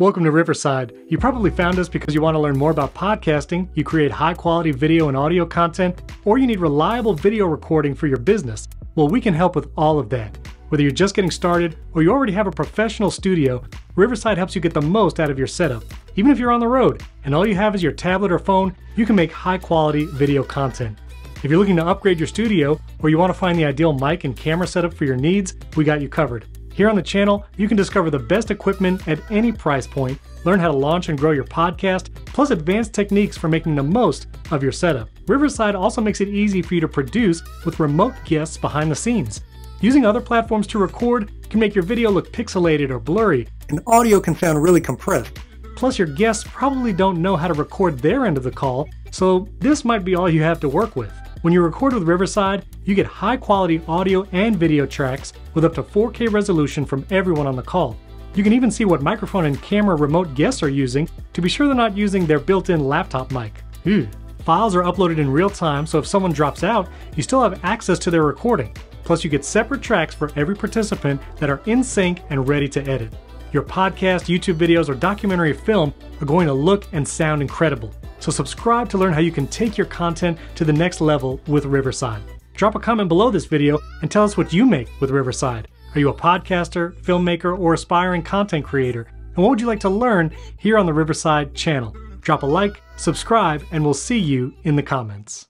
Welcome to Riverside. You probably found us because you want to learn more about podcasting, you create high quality video and audio content, or you need reliable video recording for your business. Well, we can help with all of that. Whether you're just getting started or you already have a professional studio, Riverside helps you get the most out of your setup. Even if you're on the road and all you have is your tablet or phone, you can make high quality video content. If you're looking to upgrade your studio or you want to find the ideal mic and camera setup for your needs, we got you covered. Here on the channel, you can discover the best equipment at any price point, learn how to launch and grow your podcast, plus advanced techniques for making the most of your setup. Riverside also makes it easy for you to produce with remote guests behind the scenes. Using other platforms to record can make your video look pixelated or blurry, and audio can sound really compressed. Plus, your guests probably don't know how to record their end of the call, so this might be all you have to work with. When you record with Riverside, you get high quality audio and video tracks with up to 4K resolution from everyone on the call. You can even see what microphone and camera remote guests are using to be sure they're not using their built-in laptop mic. Ew. Files are uploaded in real time, so if someone drops out, you still have access to their recording. Plus, you get separate tracks for every participant that are in sync and ready to edit. Your podcast, YouTube videos, or documentary film are going to look and sound incredible. So subscribe to learn how you can take your content to the next level with Riverside. Drop a comment below this video and tell us what you make with Riverside. Are you a podcaster, filmmaker, or aspiring content creator? And what would you like to learn here on the Riverside channel? Drop a like, subscribe, and we'll see you in the comments.